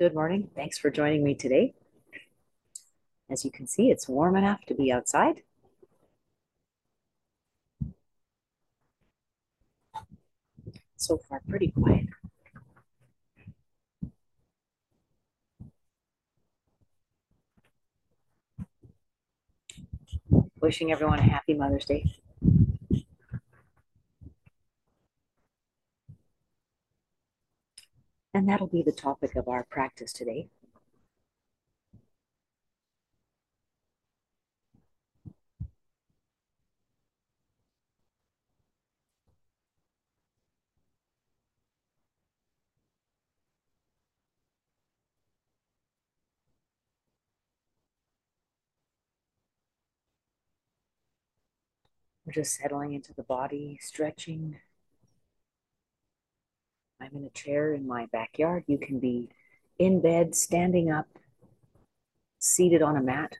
Good morning. Thanks for joining me today. As you can see, it's warm enough to be outside. So far, pretty quiet. Wishing everyone a happy Mother's Day. That'll be the topic of our practice today. We're just settling into the body, stretching. In a chair in my backyard. You can be in bed, standing up, seated on a mat.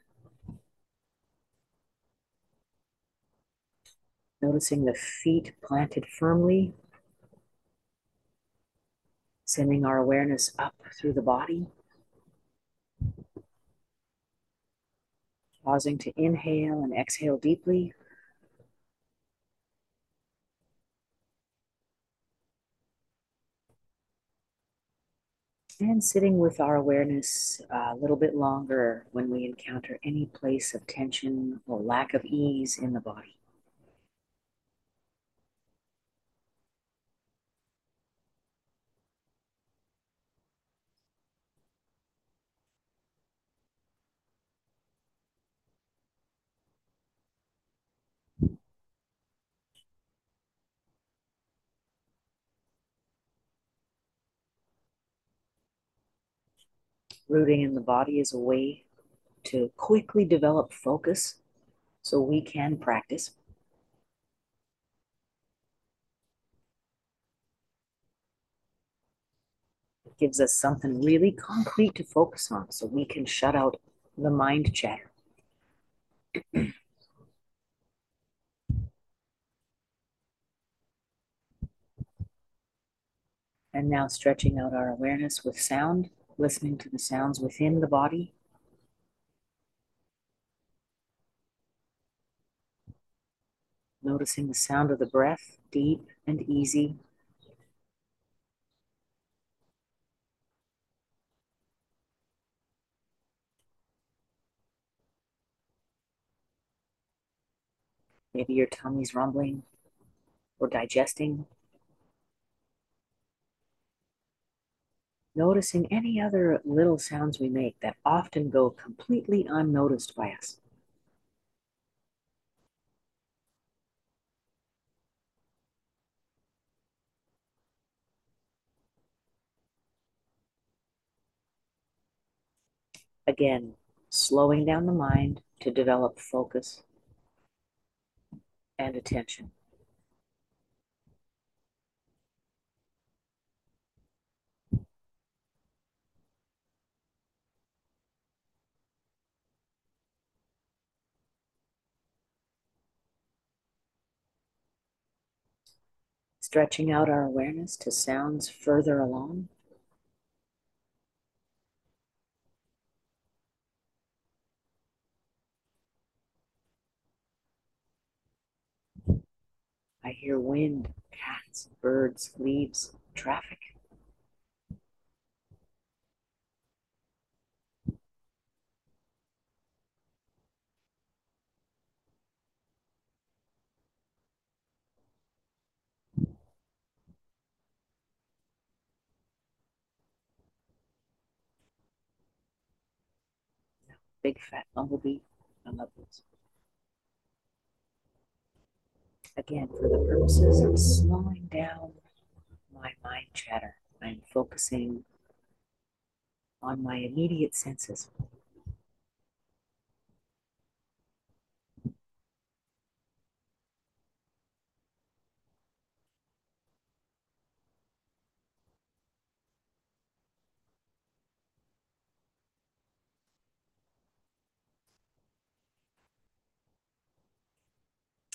Noticing the feet planted firmly, sending our awareness up through the body. Pausing to inhale and exhale deeply. And sitting with our awareness uh, a little bit longer when we encounter any place of tension or lack of ease in the body. Rooting in the body is a way to quickly develop focus so we can practice. It gives us something really concrete to focus on so we can shut out the mind chatter. and now stretching out our awareness with sound listening to the sounds within the body. Noticing the sound of the breath, deep and easy. Maybe your tummy's rumbling or digesting. Noticing any other little sounds we make that often go completely unnoticed by us. Again, slowing down the mind to develop focus and attention. Stretching out our awareness to sounds further along. I hear wind, cats, birds, leaves, traffic. Big fat bumblebee. I love those. Again, for the purposes of slowing down my mind chatter, I'm focusing on my immediate senses.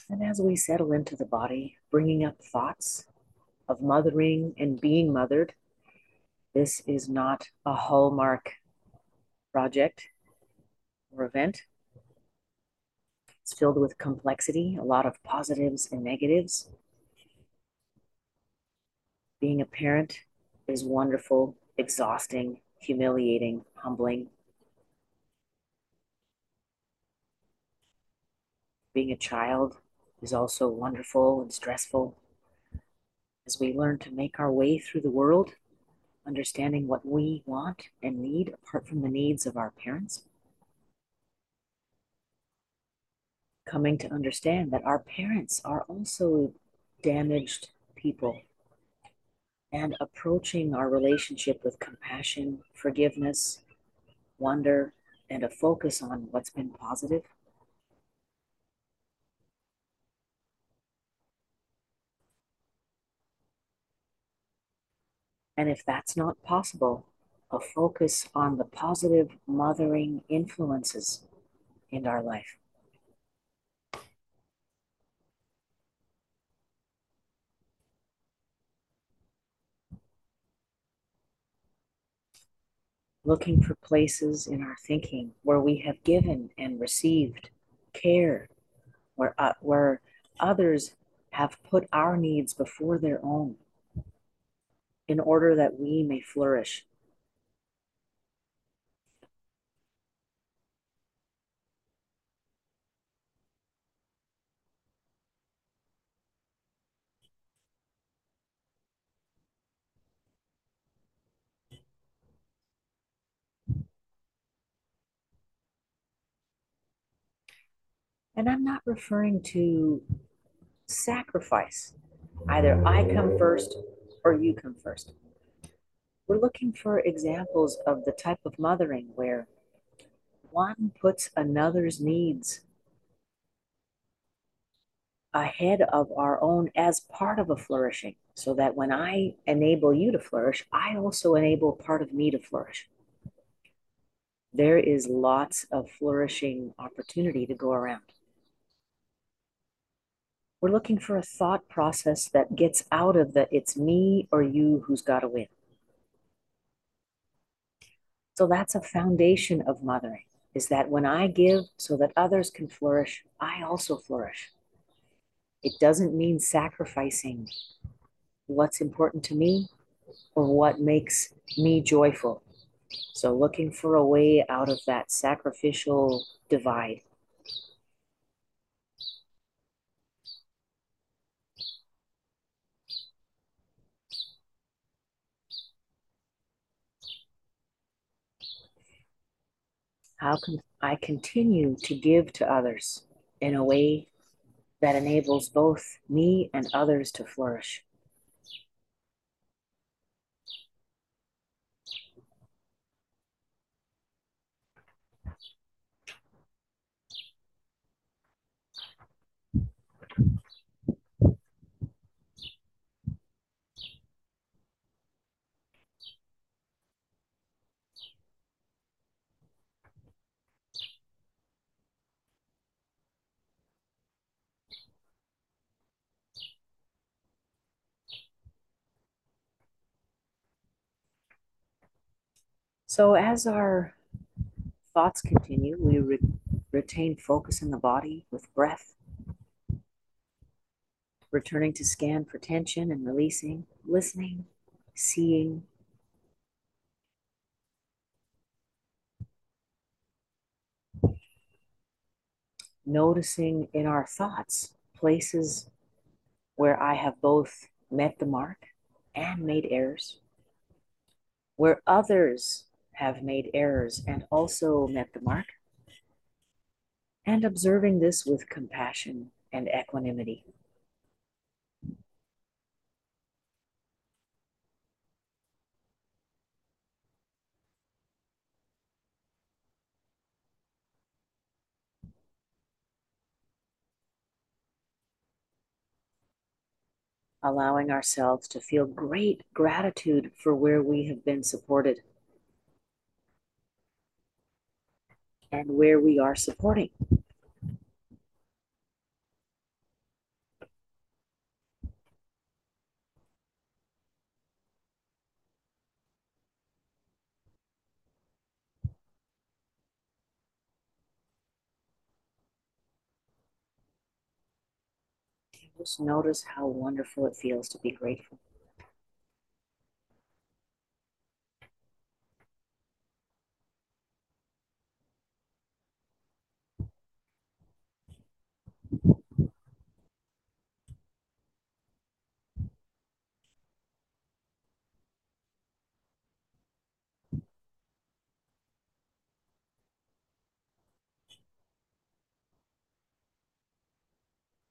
And as we settle into the body, bringing up thoughts of mothering and being mothered, This is not a hallmark project or event. It's filled with complexity, a lot of positives and negatives. Being a parent is wonderful, exhausting, humiliating, humbling. Being a child is also wonderful and stressful as we learn to make our way through the world, understanding what we want and need apart from the needs of our parents. Coming to understand that our parents are also damaged people and approaching our relationship with compassion, forgiveness, wonder, and a focus on what's been positive And if that's not possible, a focus on the positive mothering influences in our life. Looking for places in our thinking where we have given and received care, where, uh, where others have put our needs before their own in order that we may flourish. And I'm not referring to sacrifice. Either I come first or you come first. We're looking for examples of the type of mothering where one puts another's needs ahead of our own as part of a flourishing, so that when I enable you to flourish, I also enable part of me to flourish. There is lots of flourishing opportunity to go around. We're looking for a thought process that gets out of the it's me or you who's got to win. So that's a foundation of mothering is that when I give so that others can flourish, I also flourish. It doesn't mean sacrificing what's important to me or what makes me joyful. So, looking for a way out of that sacrificial divide. How can I continue to give to others in a way that enables both me and others to flourish? So, as our thoughts continue, we re retain focus in the body with breath, returning to scan for tension and releasing, listening, seeing. Noticing in our thoughts places where I have both met the mark and made errors, where others have made errors and also met the mark, and observing this with compassion and equanimity. Allowing ourselves to feel great gratitude for where we have been supported. and where we are supporting. Just notice how wonderful it feels to be grateful.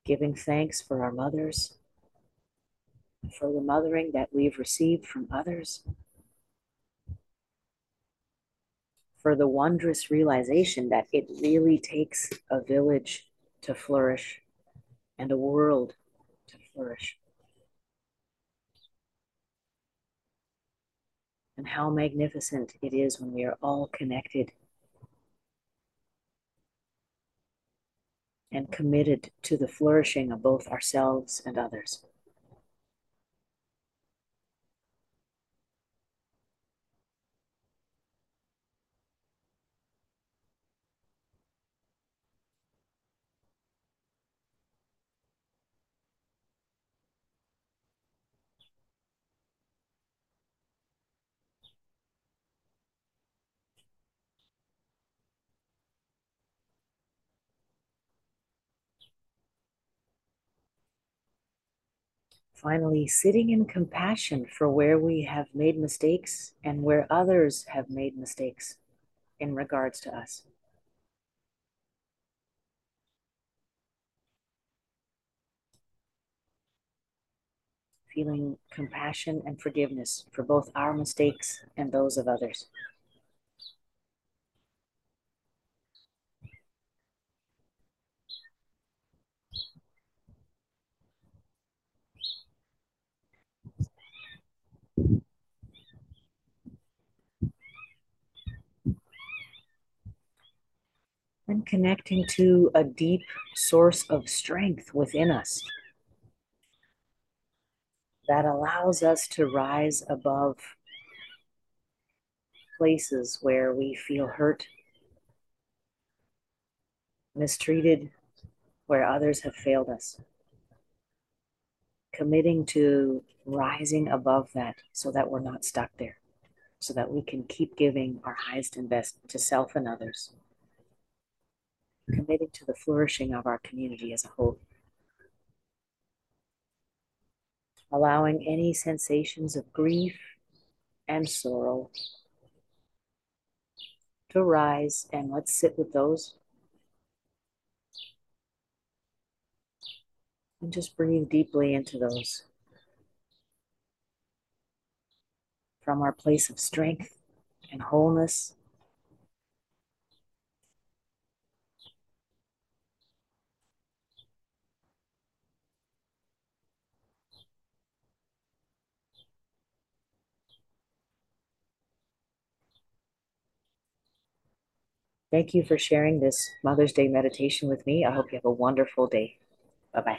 Giving thanks for our mothers, for the mothering that we've received from others, for the wondrous realization that it really takes a village to flourish and a world to flourish. And how magnificent it is when we are all connected and committed to the flourishing of both ourselves and others. Finally, sitting in compassion for where we have made mistakes and where others have made mistakes in regards to us. Feeling compassion and forgiveness for both our mistakes and those of others. And connecting to a deep source of strength within us that allows us to rise above places where we feel hurt, mistreated, where others have failed us. Committing to rising above that so that we're not stuck there, so that we can keep giving our highest and best to self and others committing to the flourishing of our community as a whole. Allowing any sensations of grief and sorrow to rise, and let's sit with those. And just breathe deeply into those. From our place of strength and wholeness Thank you for sharing this Mother's Day meditation with me. I hope you have a wonderful day. Bye bye.